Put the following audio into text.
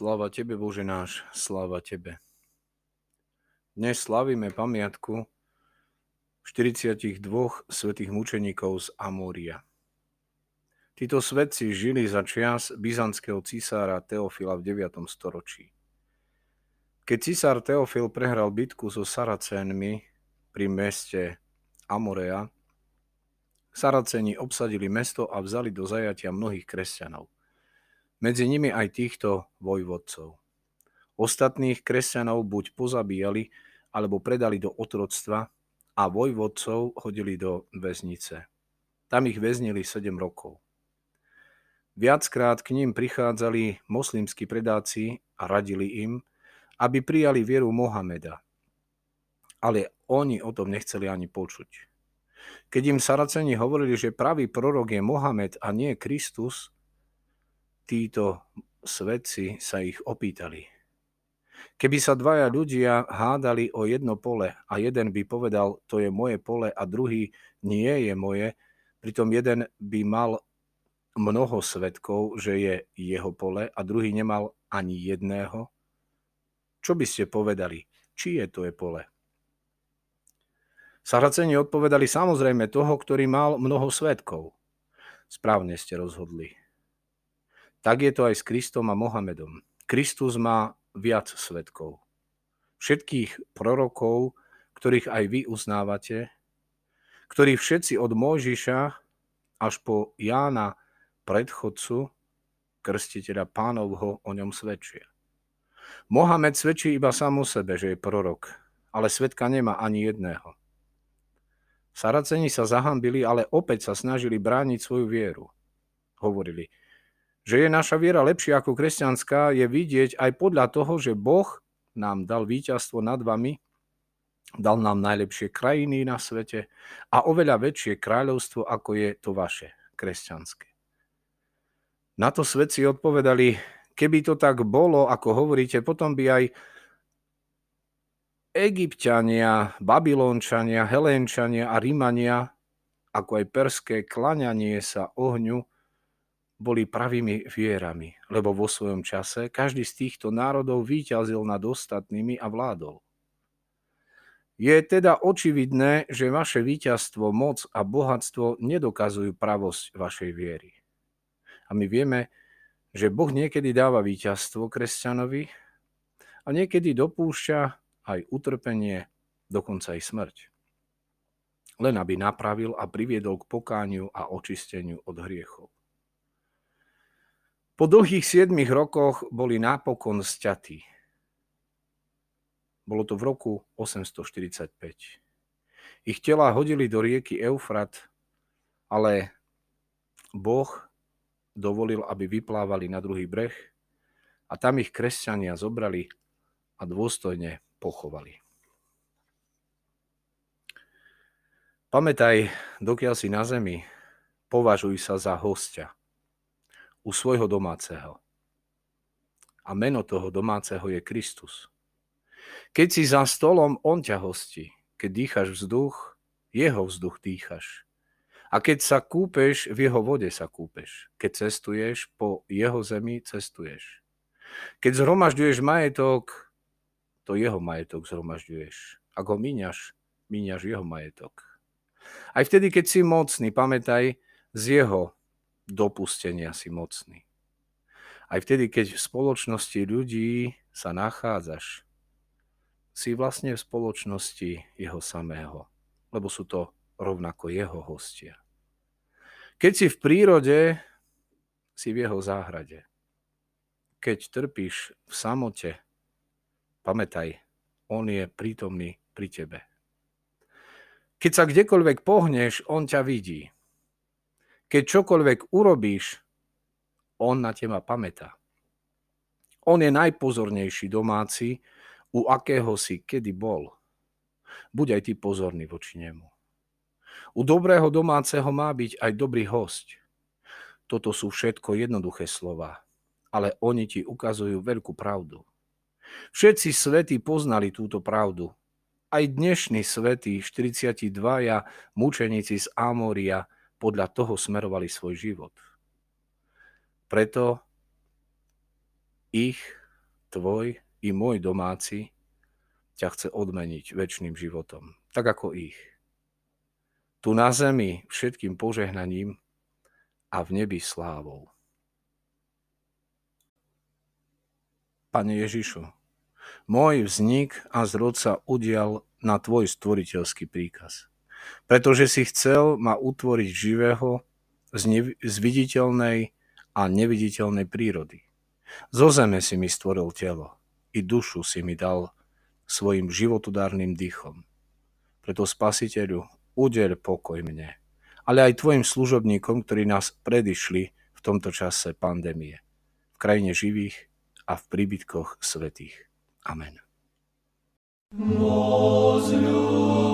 Sláva Tebe, Bože náš, sláva Tebe. Dnes slavíme pamiatku 42 svetých mučeníkov z Amória. Títo svetci žili za čias byzantského cisára Teofila v 9. storočí. Keď cisár Teofil prehral bitku so Saracénmi pri meste Amorea, Saraceni obsadili mesto a vzali do zajatia mnohých kresťanov – medzi nimi aj týchto vojvodcov. Ostatných kresťanov buď pozabíjali, alebo predali do otroctva a vojvodcov hodili do väznice. Tam ich väznili 7 rokov. Viackrát k ním prichádzali moslimskí predáci a radili im, aby prijali vieru Mohameda. Ale oni o tom nechceli ani počuť. Keď im Saraceni hovorili, že pravý prorok je Mohamed a nie Kristus, títo svedci sa ich opýtali. Keby sa dvaja ľudia hádali o jedno pole a jeden by povedal, to je moje pole a druhý nie je moje, pritom jeden by mal mnoho svetkov, že je jeho pole a druhý nemal ani jedného, čo by ste povedali, je to je pole? Saraceni odpovedali samozrejme toho, ktorý mal mnoho svetkov. Správne ste rozhodli. Tak je to aj s Kristom a Mohamedom. Kristus má viac svetkov. Všetkých prorokov, ktorých aj vy uznávate, ktorí všetci od Mojžiša až po Jána predchodcu, krstiteľa pánovho, o ňom svedčia. Mohamed svedčí iba sám o sebe, že je prorok, ale svetka nemá ani jedného. Saraceni sa zahambili, ale opäť sa snažili brániť svoju vieru. Hovorili, že je naša viera lepšia ako kresťanská, je vidieť aj podľa toho, že Boh nám dal víťazstvo nad vami, dal nám najlepšie krajiny na svete a oveľa väčšie kráľovstvo, ako je to vaše, kresťanské. Na to svedci odpovedali, keby to tak bolo, ako hovoríte, potom by aj Egyptiania, Babylončania, Helénčania a Rímania, ako aj perské klaňanie sa ohňu, boli pravými vierami, lebo vo svojom čase každý z týchto národov výťazil nad ostatnými a vládol. Je teda očividné, že vaše víťazstvo, moc a bohatstvo nedokazujú pravosť vašej viery. A my vieme, že Boh niekedy dáva víťazstvo kresťanovi a niekedy dopúšťa aj utrpenie, dokonca aj smrť. Len aby napravil a priviedol k pokániu a očisteniu od hriechov. Po dlhých 7 rokoch boli napokon sťatí. Bolo to v roku 845. Ich tela hodili do rieky Eufrat, ale Boh dovolil, aby vyplávali na druhý breh a tam ich kresťania zobrali a dôstojne pochovali. Pamätaj, dokiaľ si na zemi, považuj sa za hostia u svojho domáceho. A meno toho domáceho je Kristus. Keď si za stolom, on ťa hostí. Keď dýchaš vzduch, jeho vzduch dýchaš. A keď sa kúpeš, v jeho vode sa kúpeš. Keď cestuješ, po jeho zemi cestuješ. Keď zhromažďuješ majetok, to jeho majetok zhromažďuješ. Ak ho míňaš, míňaš jeho majetok. Aj vtedy, keď si mocný, pamätaj, z jeho dopustenia si mocný. Aj vtedy, keď v spoločnosti ľudí sa nachádzaš, si vlastne v spoločnosti jeho samého, lebo sú to rovnako jeho hostia. Keď si v prírode, si v jeho záhrade. Keď trpíš v samote, pamätaj, on je prítomný pri tebe. Keď sa kdekoľvek pohneš, on ťa vidí. Keď čokoľvek urobíš, on na teba pamätá. On je najpozornejší domáci, u akého si kedy bol. Buď aj ty pozorný voči nemu. U dobrého domáceho má byť aj dobrý host. Toto sú všetko jednoduché slova, ale oni ti ukazujú veľkú pravdu. Všetci svety poznali túto pravdu. Aj dnešní svety, 42 mučeníci z Amoria, podľa toho smerovali svoj život. Preto ich tvoj i môj domáci ťa chce odmeniť väčšným životom, tak ako ich. Tu na zemi všetkým požehnaním a v nebi slávou. Pane Ježišu, môj vznik a zrod sa udial na Tvoj stvoriteľský príkaz pretože si chcel ma utvoriť živého z, nev- z viditeľnej a neviditeľnej prírody. Zo zeme si mi stvoril telo, i dušu si mi dal svojim životodárnym dýchom. Preto spasiteľu, udel pokoj mne, ale aj tvojim služobníkom, ktorí nás predišli v tomto čase pandémie, v krajine živých a v príbytkoch svetých. Amen. Mozľu.